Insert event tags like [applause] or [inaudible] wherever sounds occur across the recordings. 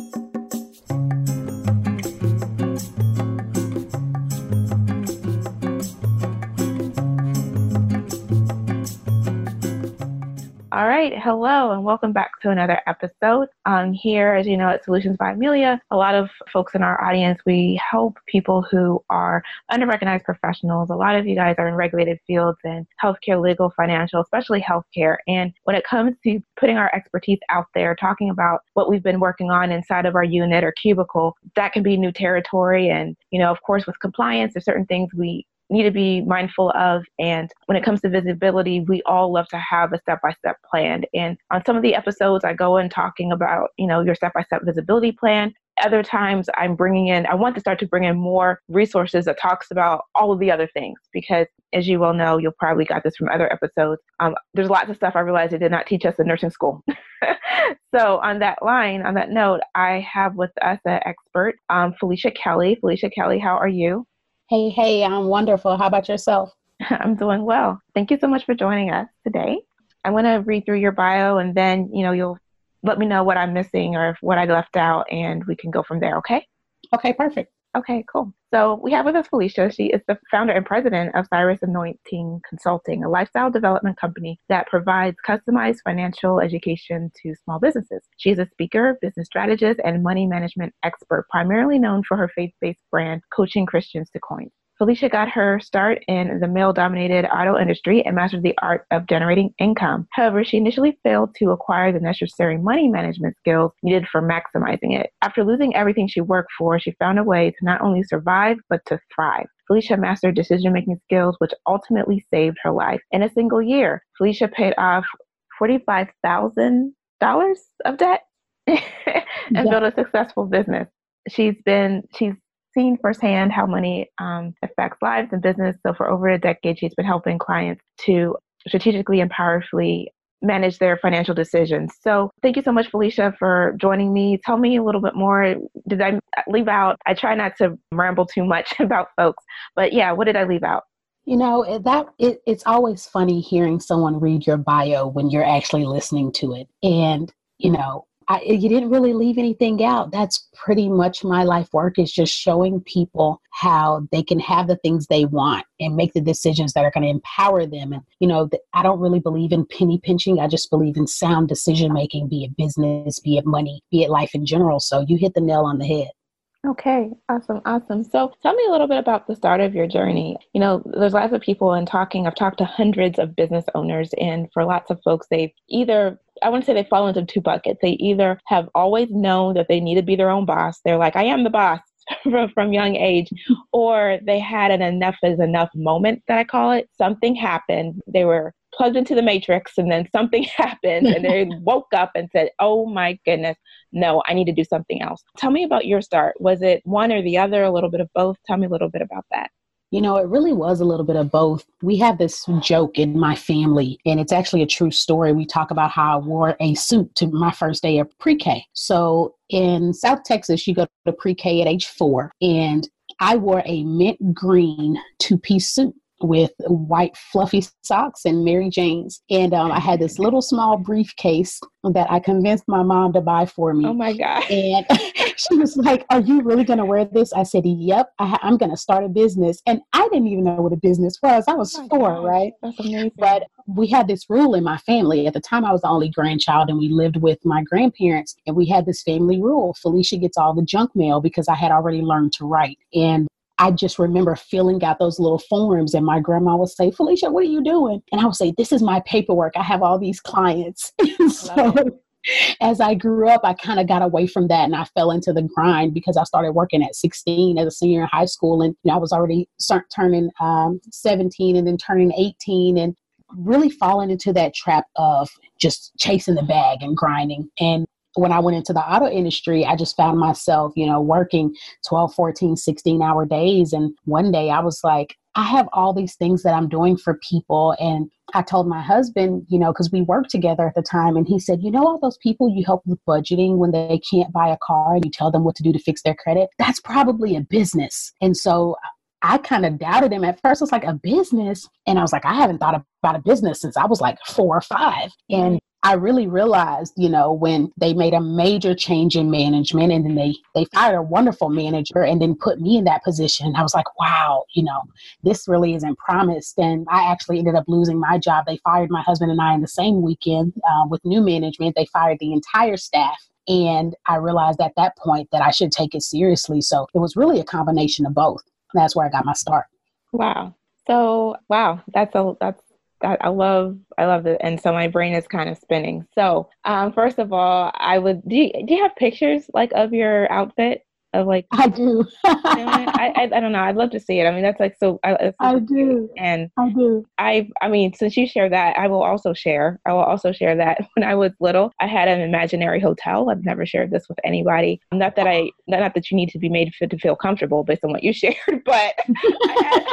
Bye. All right, hello, and welcome back to another episode. Um, here, as you know, at Solutions by Amelia, a lot of folks in our audience, we help people who are underrecognized professionals. A lot of you guys are in regulated fields in healthcare, legal, financial, especially healthcare. And when it comes to putting our expertise out there, talking about what we've been working on inside of our unit or cubicle, that can be new territory. And, you know, of course, with compliance, there's certain things we need to be mindful of. And when it comes to visibility, we all love to have a step by step plan. And on some of the episodes, I go in talking about, you know, your step by step visibility plan. Other times, I'm bringing in, I want to start to bring in more resources that talks about all of the other things because, as you well know, you'll probably got this from other episodes. Um, there's lots of stuff I realized they did not teach us in nursing school. [laughs] so, on that line, on that note, I have with us an expert, um, Felicia Kelly. Felicia Kelly, how are you? Hey, hey, I'm wonderful. How about yourself? [laughs] I'm doing well. Thank you so much for joining us today. I'm going to read through your bio and then, you know, you'll let me know what I'm missing or what I left out and we can go from there, okay? Okay, perfect. Okay, cool. So we have with us Felicia. She is the founder and president of Cyrus Anointing Consulting, a lifestyle development company that provides customized financial education to small businesses. She is a speaker, business strategist, and money management expert, primarily known for her faith based brand, Coaching Christians to Coins. Felicia got her start in the male dominated auto industry and mastered the art of generating income. However, she initially failed to acquire the necessary money management skills needed for maximizing it. After losing everything she worked for, she found a way to not only survive, but to thrive. Felicia mastered decision making skills, which ultimately saved her life. In a single year, Felicia paid off $45,000 of debt [laughs] and yeah. built a successful business. She's been, she's seen firsthand how money um, affects lives and business. So for over a decade, she's been helping clients to strategically and powerfully manage their financial decisions. So thank you so much, Felicia, for joining me. Tell me a little bit more. Did I leave out? I try not to ramble too much [laughs] about folks, but yeah, what did I leave out? You know that it, it's always funny hearing someone read your bio when you're actually listening to it, and you know I, you didn't really leave anything out. That's pretty much my life work is just showing people how they can have the things they want and make the decisions that are going to empower them. And, you know, I don't really believe in penny pinching. I just believe in sound decision making, be it business, be it money, be it life in general. So you hit the nail on the head. Okay, awesome, awesome. So tell me a little bit about the start of your journey. You know, there's lots of people in talking, I've talked to hundreds of business owners, and for lots of folks, they've either I want to say they fall into two buckets. They either have always known that they need to be their own boss. They're like, I am the boss [laughs] from, from young age, or they had an enough is enough moment that I call it. Something happened. They were plugged into the matrix and then something [laughs] happened and they [laughs] woke up and said, Oh my goodness, no, I need to do something else. Tell me about your start. Was it one or the other, a little bit of both? Tell me a little bit about that. You know, it really was a little bit of both. We have this joke in my family, and it's actually a true story. We talk about how I wore a suit to my first day of pre K. So in South Texas, you go to pre K at age four, and I wore a mint green two piece suit with white fluffy socks and Mary Jane's. And um, I had this little small briefcase that I convinced my mom to buy for me. Oh my God. And [laughs] she was like, Are you really going to wear this? I said, Yep, I, am going to start a business. And I didn't even know what a business was. I was oh four, God. right? That's amazing. But we had this rule in my family. At the time, I was the only grandchild, and we lived with my grandparents. And we had this family rule Felicia gets all the junk mail because I had already learned to write. And I just remember filling out those little forms, and my grandma would say, Felicia, what are you doing? And I would say, This is my paperwork. I have all these clients. [laughs] so as I grew up, I kind of got away from that and I fell into the grind because I started working at 16 as a senior in high school. And you know, I was already start turning um, 17 and then turning 18 and really falling into that trap of just chasing the bag and grinding. And when I went into the auto industry, I just found myself, you know, working 12, 14, 16 hour days. And one day I was like, I have all these things that I'm doing for people. And I told my husband, you know, because we worked together at the time, and he said, You know, all those people you help with budgeting when they can't buy a car and you tell them what to do to fix their credit, that's probably a business. And so I kind of doubted him at first. It's like a business. And I was like, I haven't thought about a business since I was like four or five. And I really realized, you know, when they made a major change in management and then they they fired a wonderful manager and then put me in that position. I was like, wow, you know, this really isn't promised. And I actually ended up losing my job. They fired my husband and I in the same weekend uh, with new management. They fired the entire staff. And I realized at that point that I should take it seriously. So it was really a combination of both. That's where I got my start. Wow. So wow, that's a that's I, I love I love it, and so my brain is kind of spinning. So, um, first of all, I would do. You, do you have pictures like of your outfit? Of like I do. I, I, I don't know. I'd love to see it. I mean, that's like so. I, I do. And I do. I I mean, since you share that, I will also share. I will also share that [laughs] when I was little, I had an imaginary hotel. I've never shared this with anybody. Not that I not that you need to be made to feel comfortable based on what you [laughs] shared, but I, had,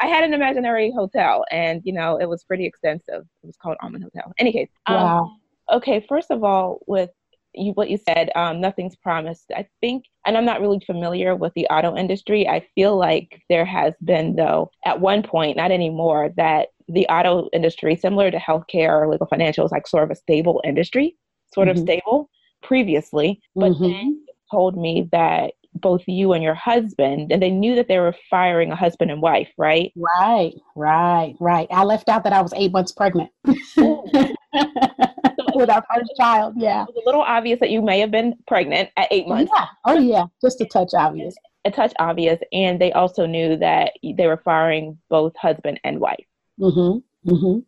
I had an imaginary hotel, and you know, it was pretty extensive. It was called Almond Hotel. Any case, um, wow. Okay, first of all, with you, what you said, um, nothing's promised. I think, and I'm not really familiar with the auto industry. I feel like there has been, though, at one point, not anymore, that the auto industry, similar to healthcare or legal financial, is like sort of a stable industry, sort mm-hmm. of stable previously. But mm-hmm. then told me that both you and your husband, and they knew that they were firing a husband and wife, right? Right, right, right. I left out that I was eight months pregnant. [laughs] with our first child. Yeah. It was a little obvious that you may have been pregnant at eight months. Yeah. Oh, yeah. Just a touch obvious. A touch obvious. And they also knew that they were firing both husband and wife. Mm-hmm. Mm-hmm.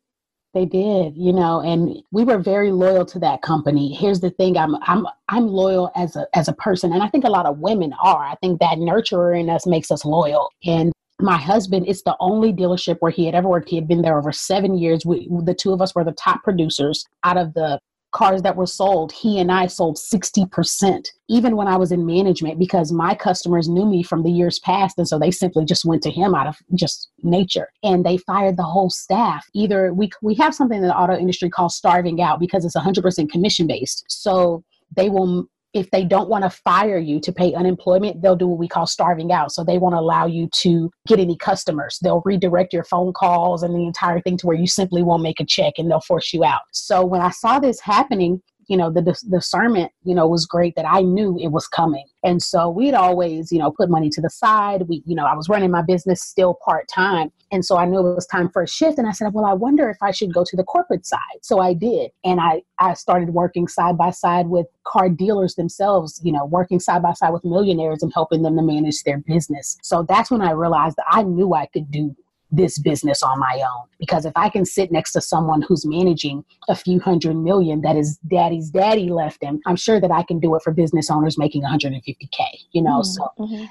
They did, you know, and we were very loyal to that company. Here's the thing, I'm I'm I'm loyal as a as a person, and I think a lot of women are. I think that nurturer in us makes us loyal. And my husband it's the only dealership where he had ever worked. He had been there over seven years. We, the two of us were the top producers out of the cars that were sold. He and i sold 60% even when i was in management because my customers knew me from the years past and so they simply just went to him out of just nature. And they fired the whole staff. Either we, we have something in the auto industry called starving out because it's 100% commission based so they will if they don't want to fire you to pay unemployment, they'll do what we call starving out. So they won't allow you to get any customers. They'll redirect your phone calls and the entire thing to where you simply won't make a check and they'll force you out. So when I saw this happening, you know the, the discernment you know was great that i knew it was coming. And so we'd always you know put money to the side. We you know i was running my business still part-time. And so i knew it was time for a shift. And i said well i wonder if i should go to the corporate side. So i did. And i i started working side by side with car dealers themselves you know working side by side with millionaires and helping them to manage their business. So that's when i realized that i knew i could do this business on my own. Because if I can sit next to someone who's managing a few hundred million that is daddy's daddy left him, I'm sure that I can do it for business owners making 150K, you know? Mm-hmm. So mm-hmm.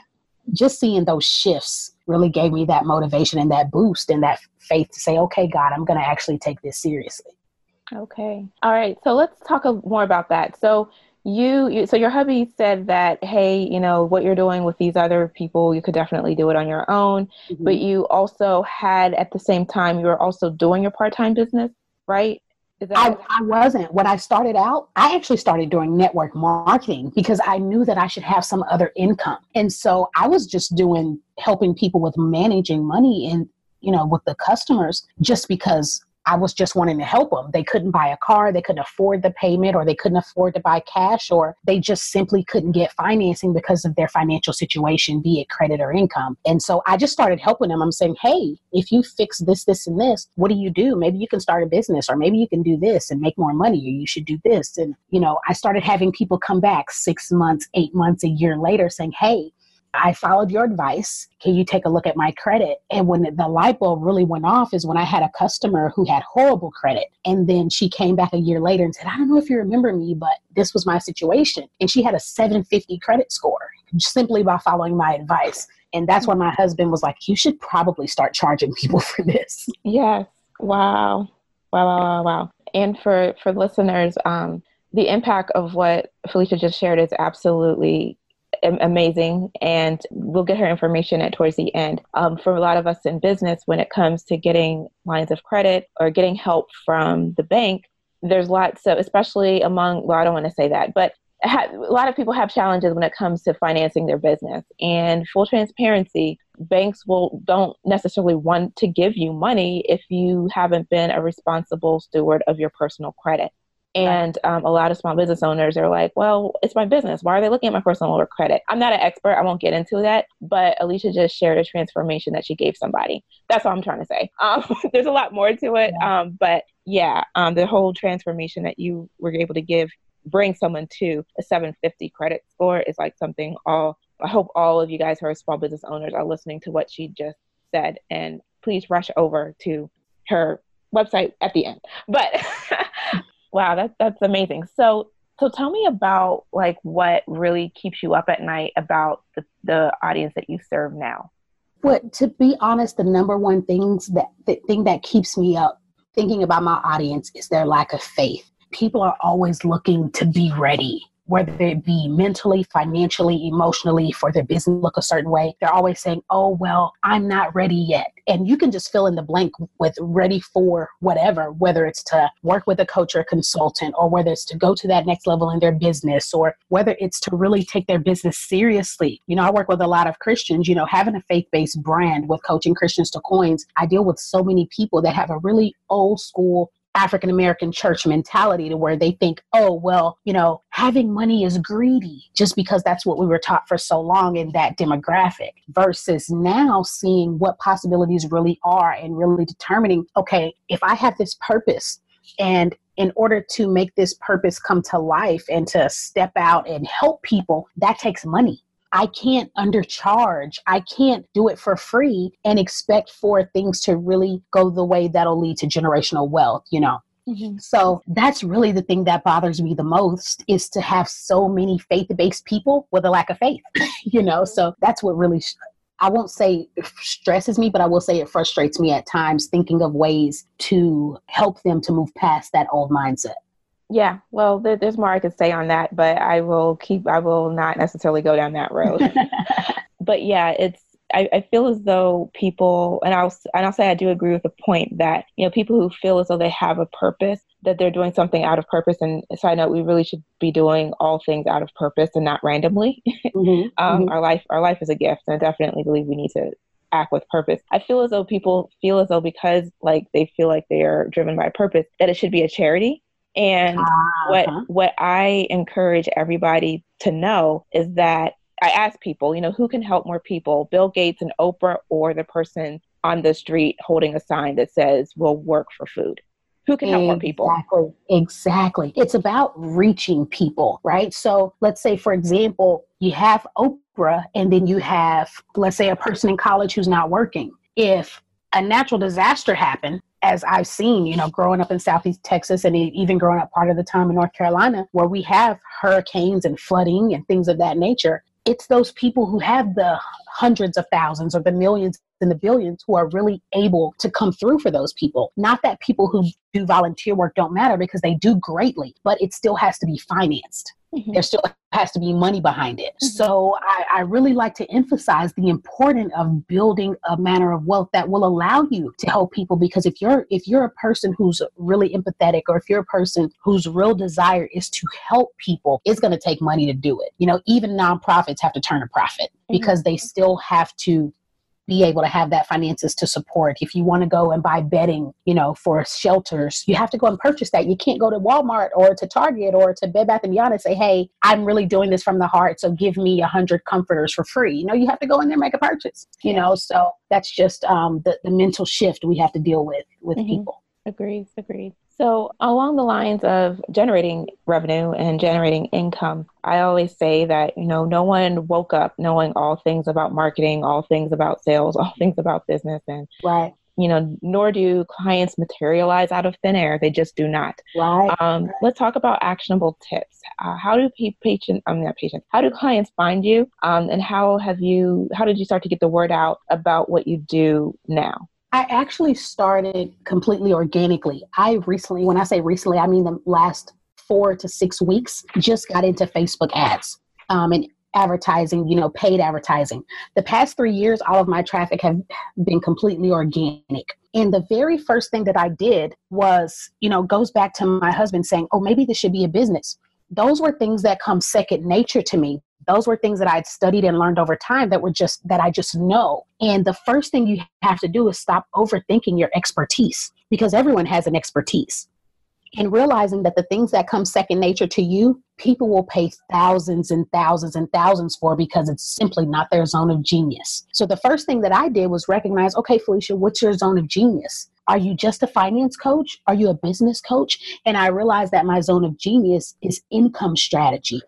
just seeing those shifts really gave me that motivation and that boost and that faith to say, okay, God, I'm going to actually take this seriously. Okay. All right. So let's talk more about that. So you, you so your hubby said that hey you know what you're doing with these other people you could definitely do it on your own mm-hmm. but you also had at the same time you were also doing your part-time business right I, I wasn't. When I started out, I actually started doing network marketing because I knew that I should have some other income. And so I was just doing helping people with managing money and, you know, with the customers just because I was just wanting to help them. They couldn't buy a car, they couldn't afford the payment, or they couldn't afford to buy cash, or they just simply couldn't get financing because of their financial situation, be it credit or income. And so I just started helping them. I'm saying, hey, if you fix this, this, and this, what do you do? Maybe you can start a business, or maybe you can do this and make more money, or you should do this. And, you know, I started having people come back six months, eight months, a year later saying, hey, I followed your advice. Can you take a look at my credit? And when the light bulb really went off is when I had a customer who had horrible credit. And then she came back a year later and said, I don't know if you remember me, but this was my situation. And she had a 750 credit score simply by following my advice. And that's when my husband was like, You should probably start charging people [laughs] for this. Yes. Wow. Wow, wow, wow, wow. And for, for listeners, um, the impact of what Felicia just shared is absolutely amazing, and we'll get her information at towards the end. Um, for a lot of us in business, when it comes to getting lines of credit or getting help from the bank, there's lots of, especially among, well, I don't want to say that, but a lot of people have challenges when it comes to financing their business. And full transparency, banks will don't necessarily want to give you money if you haven't been a responsible steward of your personal credit. And um, a lot of small business owners are like, well, it's my business. Why are they looking at my personal or credit? I'm not an expert. I won't get into that. But Alicia just shared a transformation that she gave somebody. That's all I'm trying to say. [laughs] Um, there's a lot more to it. Yeah. Um, but yeah, um, the whole transformation that you were able to give, bring someone to a 750 credit score is like something all, I hope all of you guys who are small business owners are listening to what she just said. And please rush over to her website at the end. But [laughs] wow, that's that's amazing. So so tell me about like what really keeps you up at night about the, the audience that you serve now. But to be honest, the number one things that the thing that keeps me up thinking about my audience is their lack of faith. People are always looking to be ready whether it be mentally, financially, emotionally, for their business look a certain way, they're always saying, oh, well, I'm not ready yet. And you can just fill in the blank with ready for whatever, whether it's to work with a coach or consultant, or whether it's to go to that next level in their business, or whether it's to really take their business seriously. You know, I work with a lot of Christians, you know, having a faith based brand with coaching Christians to coins. I deal with so many people that have a really old school African American church mentality to where they think, oh, well, you know, having money is greedy just because that's what we were taught for so long in that demographic versus now seeing what possibilities really are and really determining, okay, if I have this purpose and in order to make this purpose come to life and to step out and help people, that takes money. I can't undercharge. I can't do it for free and expect for things to really go the way that'll lead to generational wealth, you know. Mm-hmm. So that's really the thing that bothers me the most is to have so many faith based people with a lack of faith, [laughs] you know. So that's what really, I won't say stresses me, but I will say it frustrates me at times thinking of ways to help them to move past that old mindset. Yeah, well, there, there's more I could say on that, but I will keep. I will not necessarily go down that road. [laughs] but yeah, it's. I, I feel as though people, and I'll and I'll say I do agree with the point that you know people who feel as though they have a purpose, that they're doing something out of purpose. And side note, we really should be doing all things out of purpose and not randomly. [laughs] Mm-hmm, um, mm-hmm. Our life, our life is a gift, and I definitely believe we need to act with purpose. I feel as though people feel as though because like they feel like they are driven by purpose that it should be a charity and uh-huh. what what I encourage everybody to know is that I ask people, you know, who can help more people, Bill Gates and Oprah or the person on the street holding a sign that says we'll work for food. Who can help exactly, more people? Exactly. Exactly. It's about reaching people, right? So let's say, for example, you have Oprah and then you have, let's say, a person in college who's not working. If a natural disaster happened, as I've seen, you know, growing up in Southeast Texas and even growing up part of the time in North Carolina, where we have hurricanes and flooding and things of that nature, it's those people who have the hundreds of thousands or the millions and the billions who are really able to come through for those people. Not that people who do volunteer work don't matter because they do greatly, but it still has to be financed. Mm-hmm. There still has to be money behind it. Mm-hmm. So I, I, really like to emphasize the importance of building a manner of wealth that will allow you to help people. Because if you're if you're a person who's really empathetic, or if you're a person whose real desire is to help people, it's going to take money to do it. You know, even nonprofits have to turn a profit mm-hmm. because they still have to be able to have that finances to support. If you want to go and buy bedding, you know, for shelters, you have to go and purchase that. You can't go to Walmart or to Target or to Bed Bath and Beyond and say, "Hey, I'm really doing this from the heart, so give me a hundred comforters for free." You know, you have to go in there and make a purchase. You know, so that's just um, the the mental shift we have to deal with with mm-hmm. people. Agreed. Agreed. So, along the lines of generating revenue and generating income, I always say that, you know, no one woke up knowing all things about marketing, all things about sales, [laughs] all things about business. And, right. you know, nor do clients materialize out of thin air. They just do not. Right. Um, right. Let's talk about actionable tips. Uh, how do patients, I'm not patients, how do clients find you? Um, and how have you, how did you start to get the word out about what you do now? I actually started completely organically. I recently, when I say recently, I mean the last four to six weeks, just got into Facebook ads um, and advertising, you know, paid advertising. The past three years, all of my traffic have been completely organic. And the very first thing that I did was, you know, goes back to my husband saying, oh, maybe this should be a business. Those were things that come second nature to me those were things that I'd studied and learned over time that were just that I just know. And the first thing you have to do is stop overthinking your expertise because everyone has an expertise. and realizing that the things that come second nature to you, people will pay thousands and thousands and thousands for because it's simply not their zone of genius. So the first thing that I did was recognize okay, Felicia, what's your zone of genius? Are you just a finance coach? Are you a business coach? And I realized that my zone of genius is income strategy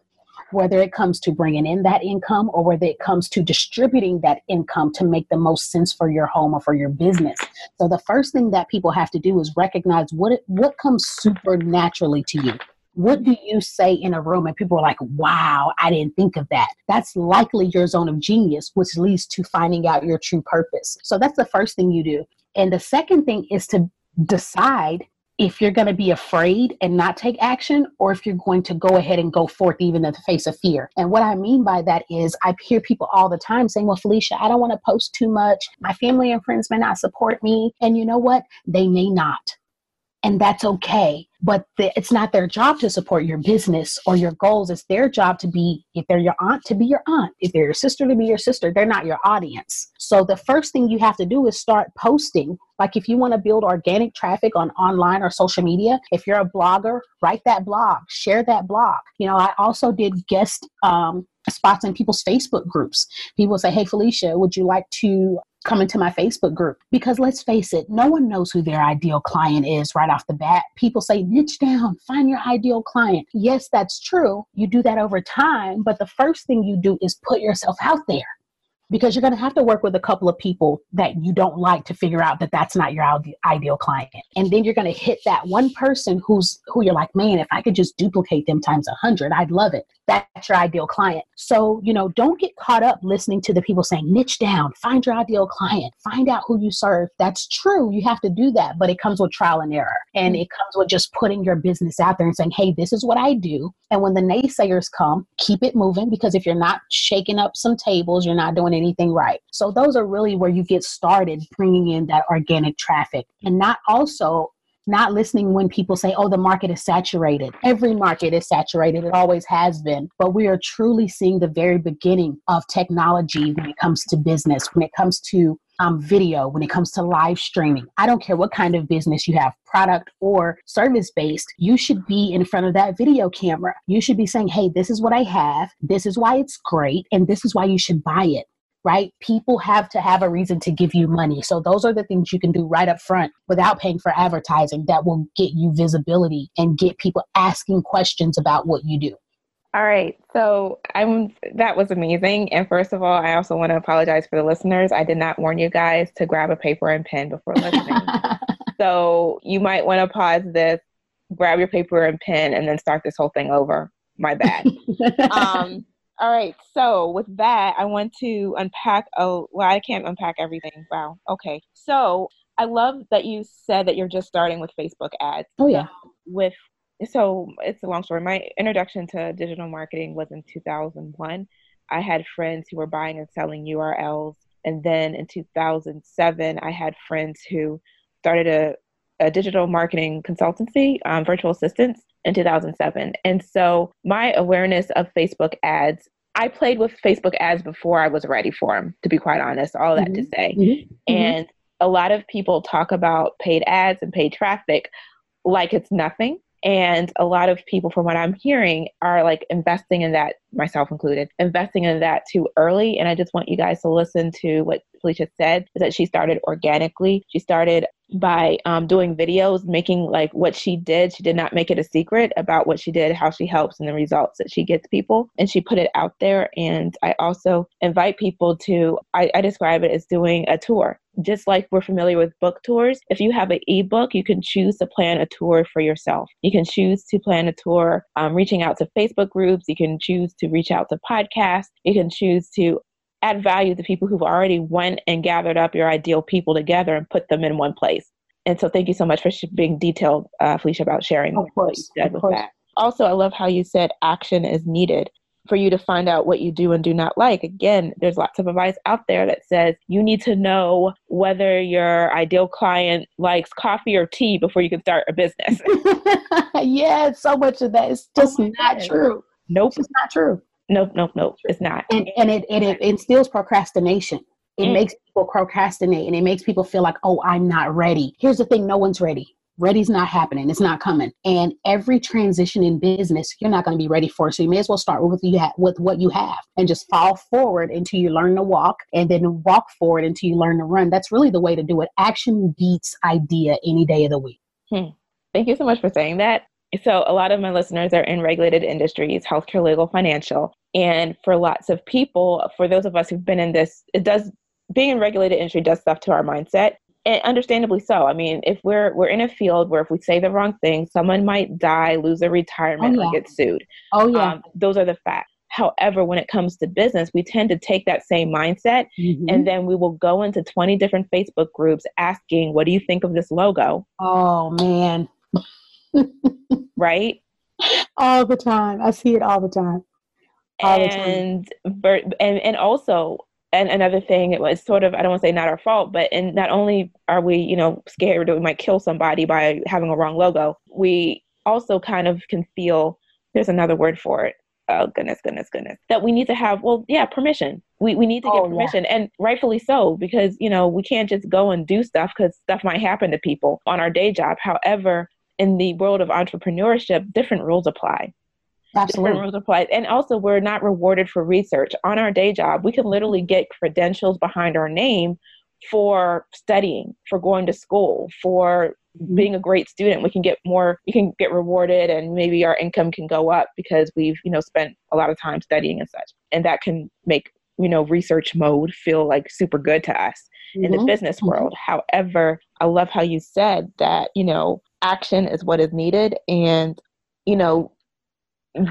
whether it comes to bringing in that income or whether it comes to distributing that income to make the most sense for your home or for your business. So the first thing that people have to do is recognize what it, what comes super naturally to you. What do you say in a room and people are like, wow, I didn't think of that? That's likely your zone of genius, which leads to finding out your true purpose. So that's the first thing you do. And the second thing is to decide if you're going to be afraid and not take action, or if you're going to go ahead and go forth even in the face of fear. And what I mean by that is, I hear people all the time saying, Well, Felicia, I don't want to post too much. My family and friends may not support me. And you know what? They may not and that's okay. But the, it's not their job to support your business or your goals. It's their job to be, if they're your aunt, to be your aunt. If they're your sister, to be your sister. They're not your audience. So the first thing you have to do is start posting. Like if you want to build organic traffic on online or social media, if you're a blogger, write that blog, share that blog. You know, I also did guest um, spots in people's Facebook groups. People say, Hey, Felicia, would you like to come into my Facebook group. Because let's face it, no one knows who their ideal client is right off the bat. People say, niche down, find your ideal client. Yes, that's true. You do that over time, but the first thing you do is put yourself out there because you're going to have to work with a couple of people that you don't like to figure out that that's not your ideal client. And then you're going to hit that one person who's who you're like man if i could just duplicate them times a hundred i'd love it. That's your ideal client. So you know don't get caught up listening to the people saying niche down find your ideal client find out who you serve. That's true you have to do that but it comes with trial and error. And mm. it comes with just putting your business out there and saying hey this is what i do. And when the naysayers come keep it moving because if you're not shaking up some tables you're not doing anything right. So those are really where you get started bringing in that organic traffic and not also not listening when people say, oh, the market is saturated. Every market is saturated. It always has been. But we are truly seeing the very beginning of technology when it comes to business, when it comes to um, video, when it comes to live streaming. I don't care what kind of business you have, product or service based, you should be in front of that video camera. You should be saying, hey, this is what I have. This is why it's great. And this is why you should buy it right? People have to have a reason to give you money. So those are the things you can do right up front without paying for advertising that will get you visibility and get people asking questions about what you do. All right. So I'm that was amazing. And first of all, I also want to apologize for the listeners. I did not warn you guys to grab a paper and pen before listening. [laughs] so you might want to pause this, grab your paper and pen, and then start this whole thing over. My bad. [laughs] um, all right. So with that, I want to unpack. Oh, well, I can't unpack everything. Wow. Okay. So I love that you said that you're just starting with Facebook ads. Oh yeah. With so it's a long story. My introduction to digital marketing was in 2001. I had friends who were buying and selling URLs, and then in 2007, I had friends who started a a digital marketing consultancy, um, virtual assistants, in 2007. And so my awareness of Facebook ads, I played with Facebook ads before I was ready for them, to be quite honest, all that mm-hmm. to say. Mm-hmm. mm-hmm. And a lot of people talk about paid ads and paid traffic like it's nothing. And a lot of people, from what I'm hearing, are like investing in that, myself included, investing in that too early. And I just want you guys to listen to what Felicia said is that she started organically. She started by um, doing videos, making like what she did. She did not make it a secret about what she did, how she helps, and the results that she gets people. And she put it out there. And I also invite people to, I, I describe it as doing a tour. Just like we're familiar with book tours, if you have an ebook, you can choose to plan a tour for yourself. You can choose to plan a tour um, reaching out to Facebook groups. You can choose to reach out to podcasts. You can choose to add value to people who've already went and gathered up your ideal people together and put them in one place. And so thank you so much for being detailed, uh, Felicia, about sharing of course, what you said with course. that. Also, I love how you said action is needed for you to find out what you do and do not like. Again, there's lots of advice out there that says you need to know whether your ideal client likes coffee or tea before you can start a business. [laughs] yeah, so much of that is just oh not true. Nope. It's not true. Nope, nope, nope. It's not. And and it and it instills procrastination. It mm. makes people procrastinate and it makes people feel like, oh, I'm not ready. Here's the thing no one's ready. ready's not happening it's not coming and every transition in business you're not going to be ready for so you may as well start with you ha- with what you have and just fall forward until you learn to walk and then walk forward until you learn to run that's really the way to do it action beats idea any day of the week hmm. thank you so much for saying that so a lot of my listeners are in regulated industries healthcare legal financial and for lots of people for those of us who've been in this it does being in regulated industry does stuff to our mindset and understandably so. I mean, if we're we're in a field where if we say the wrong thing, someone might die, lose their retirement, oh, yeah. or get sued. Oh yeah, um, those are the facts. However, when it comes to business, we tend to take that same mindset mm-hmm. and then we will go into 20 different Facebook groups asking, What do you think of this logo? Oh, man. [laughs] right? All the time. I see it all the time. All and, the time. and and also and another thing it was sort of i don't want to say not our fault but and not only are we you know scared that we might kill somebody by having a wrong logo we also kind of can feel there's another word for it oh goodness goodness goodness that we need to have well yeah permission we, we need to get oh, permission yeah. and rightfully so because you know we can't just go and do stuff because stuff might happen to people on our day job however in the world of entrepreneurship different rules apply Absolutely. different rules apply. And also, we're not rewarded for research. On our day job, we can literally get credentials behind our name for studying, for going to school, for mm-hmm. being a great student. We can get more, we can get rewarded and maybe our income can go up because we've, you know, spent a lot of time studying and such. And that can make, you know, research mode feel like super good to us mm-hmm. in the mm-hmm. business mm-hmm. world. Mm-hmm. However, I love how you said that, you know, action is what is needed. And, you know,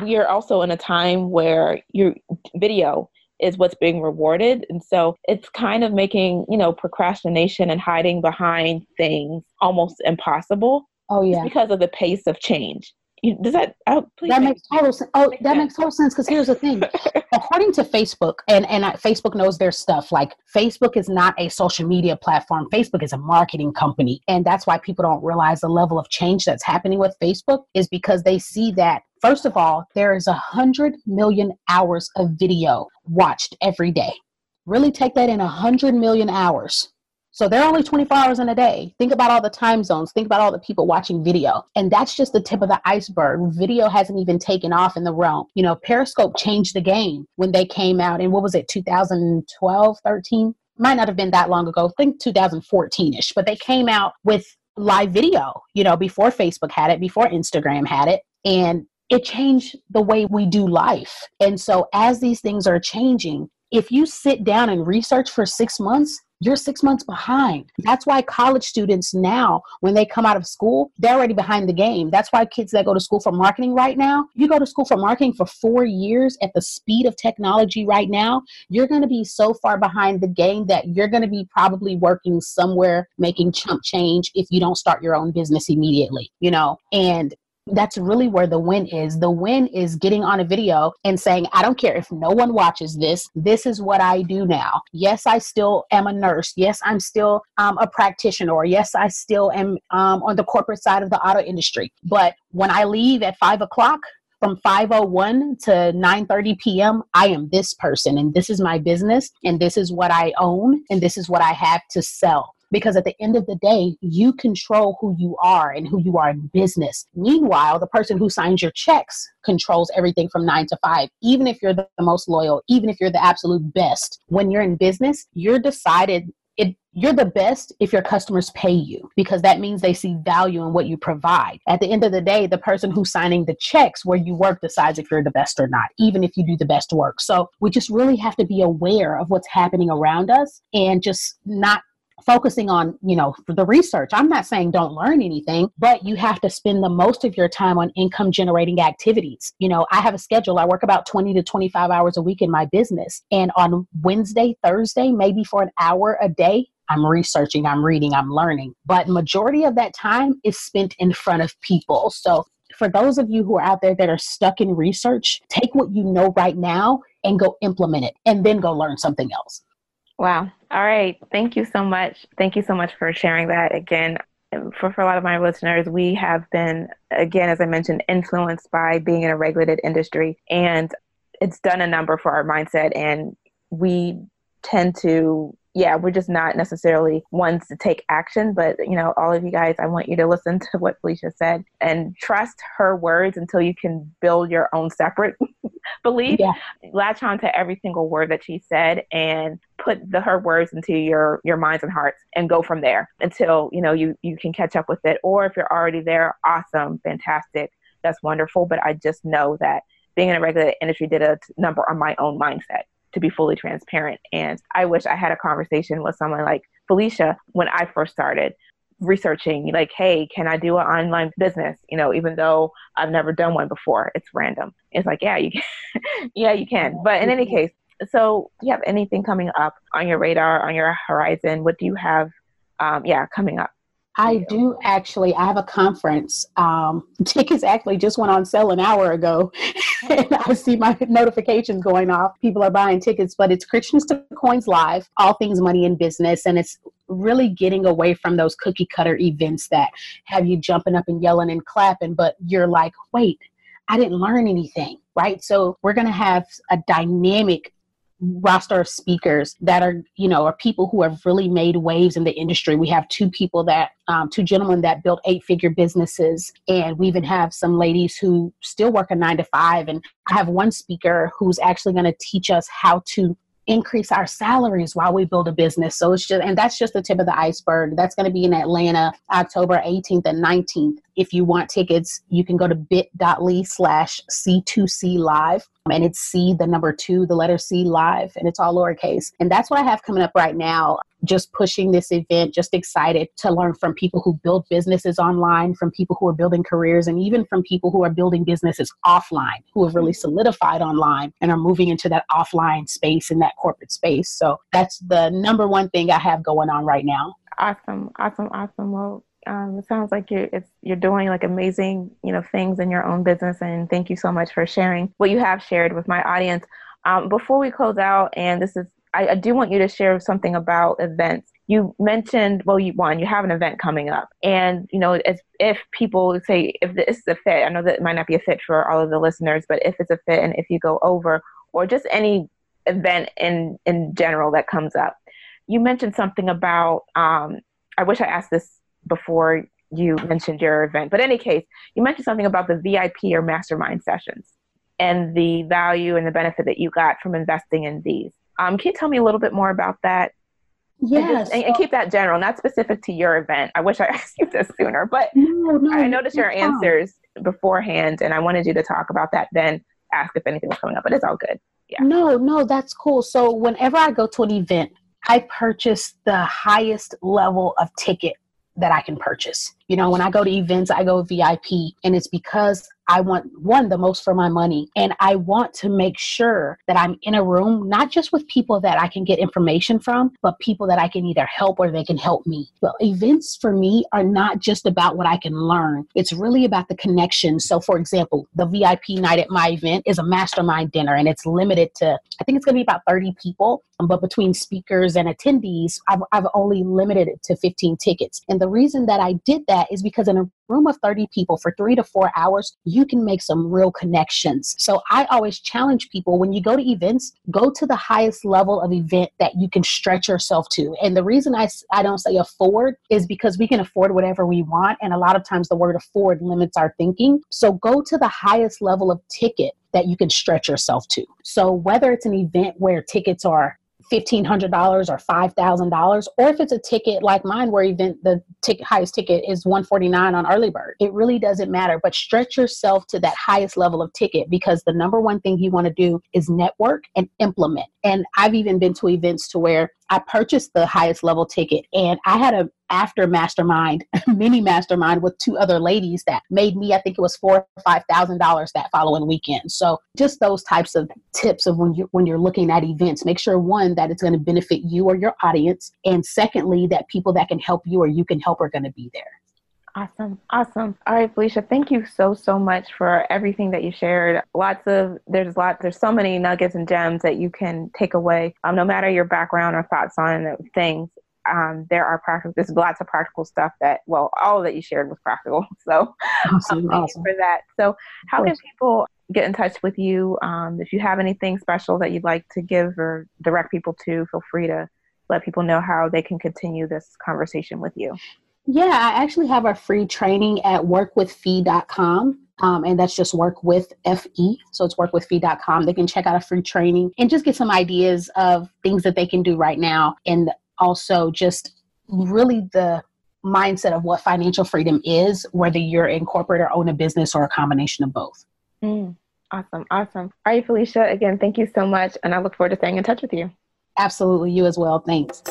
we are also in a time where your video is what's being rewarded. And so it's kind of making you know procrastination and hiding behind things almost impossible oh yeah. because of the pace of change does that oh, that makes total sense oh that makes total sense because here's the thing [laughs] according to facebook and and I, facebook knows their stuff like facebook is not a social media platform facebook is a marketing company and that's why people don't realize the level of change that's happening with facebook is because they see that First of all, there is a hundred million hours of video watched every day. Really take that in a hundred million hours. So they're only 24 hours in a day. Think about all the time zones. Think about all the people watching video. And that's just the tip of the iceberg. Video hasn't even taken off in the realm. You know, Periscope changed the game when they came out in what was it, 2012, 13? Might not have been that long ago. I think 2014 ish. But they came out with live video, you know, before Facebook had it, before Instagram had it. And it changed the way we do life. And so, as these things are changing, if you sit down and research for six months, you're six months behind. That's why college students now, when they come out of school, they're already behind the game. That's why kids that go to school for marketing right now, you go to school for marketing for four years at the speed of technology right now, you're going to be so far behind the game that you're going to be probably working somewhere making chump change if you don't start your own business immediately, you know? And that's really where the win is. The win is getting on a video and saying, I don't care if no one watches this. This is what I do now. Yes, I still am a nurse. Yes, I'm still um, a practitioner. Yes, I still am um, on the corporate side of the auto industry. But when I leave at five o'clock, from 501 to 9:30 p.m. I am this person and this is my business and this is what I own and this is what I have to sell because at the end of the day, you control who you are and who you are in business. Meanwhile, the person who signs your checks controls everything from nine to five. Even if you're the most loyal, even if you're the absolute best, when you're in business, you're decided it you're the best if your customers pay you because that means they see value in what you provide. At the end of the day, the person who's signing the checks where you work decides if you're the best or not, even if you do the best work. So we just really have to be aware of what's happening around us and just not focusing on you know the research i'm not saying don't learn anything but you have to spend the most of your time on income generating activities you know i have a schedule i work about 20 to 25 hours a week in my business and on wednesday thursday maybe for an hour a day I'm researching, I'm reading, I'm learning. But majority of that time is spent in front of people. So for those of you who are out there that are stuck in research, take what you know right now and go implement it and then go learn something else. Wow. All right. Thank you so much. Thank you so much for sharing that again. For, for a lot of my listeners, we have been, again, as I mentioned, influenced by being in a regulated industry, and it's done a number for our mindset. And we tend to yeah, we're just not necessarily ones to take action. But, you know, all of you guys, I want you to listen [laughs] to what Felicia said and trust her words until you can build your own separate belief. Yeah. Latch on to every single word that she said and put the her words into your your minds and hearts and go from there until, you know, you you can catch up with it. Or if you're already there, awesome, fantastic. That's wonderful. But I just know that being in a regulated industry did a number on my own mindset to be fully transparent. And I wish I had a conversation with someone like Felicia when I first started researching like hey can i do an online business you know even though i've never done one before it's random it's like yeah you can [laughs] yeah you can but in any case so do you have anything coming up on your radar on your horizon what do you have um, yeah coming up I do actually. I have a conference. Um, [laughs] tickets actually just went on sale an hour ago, [laughs] and I see my notifications going off. People are buying tickets, but it's Christians to Coins Live, all things money and business, and it's really getting away from those cookie cutter events that have you jumping up and yelling and clapping, but you're like, wait, I didn't learn anything, right? So we're going to have a dynamic roster of speakers that are you know are people who have really made waves in the industry we have two people that um, two gentlemen that built eight figure businesses and we even have some ladies who still work a nine to five and i have one speaker who's actually going to teach us how to increase our salaries while we build a business. So it's just, and that's just the tip of the iceberg. That's going to be in Atlanta, October 18th and 19th. If you want tickets, you can go to bit.ly slash C2C live. And it's C, the number two, the letter C live, and it's all lowercase. And that's what I have coming up right now. Just pushing this event, just excited to learn from people who build businesses online, from people who are building careers, and even from people who are building businesses offline, who have really solidified online and are moving into that offline space and that corporate space. So that's the number one thing I have going on right now. Awesome, awesome, awesome. Well, um, it sounds like you're you're doing like amazing you know things in your own business, and thank you so much for sharing what you have shared with my audience. Um, before we close out, and this is I, I, do want you to share something about events. You mentioned well, you one you have an event coming up, and you know as if people say if this is a fit, I know that it might not be a fit for all of the listeners, but if it's a fit, and if you go over or just any event in in general that comes up, you mentioned something about. Um, I wish I asked this before you mentioned your event. But in any case, you mentioned something about the VIP or mastermind sessions and the value and the benefit that you got from investing in these. Um, can you tell me a little bit more about that? Yes. And, and, keep that general, not specific to your event. I wish I [laughs] asked you this sooner, but no, no, I noticed your answers beforehand and I wanted you to talk about that, then ask if anything was coming up, but it's all good. Yeah. No, no, that's cool. So whenever I go to an event, I purchase the highest level of ticket that I can purchase. You know, when I go to events, I go VIP, and it's because I want one, the most for my money. And I want to make sure that I'm in a room, not just with people that I can get information from, but people that I can either help or they can help me. Well, events for me are not just about what I can learn, it's really about the connection. So, for example, the VIP night at my event is a mastermind dinner and it's limited to, I think it's going to be about 30 people. But between speakers and attendees, I've, I've only limited it to 15 tickets. And the reason that I did that is because in a room of 30 people for three to four hours, you can make some real connections. So I always challenge people when you go to events, go to the highest level of event that you can stretch yourself to. And the reason I, I don't say afford is because we can afford whatever we want. And a lot of times the word afford limits our thinking. So go to the highest level of ticket that you can stretch yourself to. So whether it's an event where tickets are $1500 or $5000 or if it's a ticket like mine where even the highest ticket is 149 on early bird. It really doesn't matter but stretch yourself to that highest level of ticket because the number one thing you want to do is network and implement. And i've even been to events to where I purchased the highest level ticket and I had a after mastermind, [laughs] mini mastermind with two other ladies that made me, I think it was four or five thousand dollars that following weekend. So just those types of tips of when you when you're looking at events, make sure one that it's going to benefit you or your audience, and secondly that people that can help you or you can help are going to be there. Awesome. Awesome. All right, Felicia, thank you so, so much for everything that you shared. Lots of, there's lots, there's so many nuggets and gems that you can take away, um, no matter your background or thoughts on things. Um, there are practical, there's lots of practical stuff that, well, all that you shared was practical. [laughs] So awesome, um, thank awesome. you for that. So how can people get in touch with you? Um, if you have anything special that you'd like to give or direct people to, feel free to let people know how they can continue this conversation with you? Yeah, I actually have a free training at workwithfee.com. Um, and that's just work with fe so it's workwithfee.com they can check out a free training and just get some ideas of things that they can do right now and also just really the mindset of what financial freedom is whether you're in corporate or own a business or a combination of both. Mm, awesome awesome. All right felicia again thank you so much and i look forward to staying in touch with you. Absolutely you as well. Thanks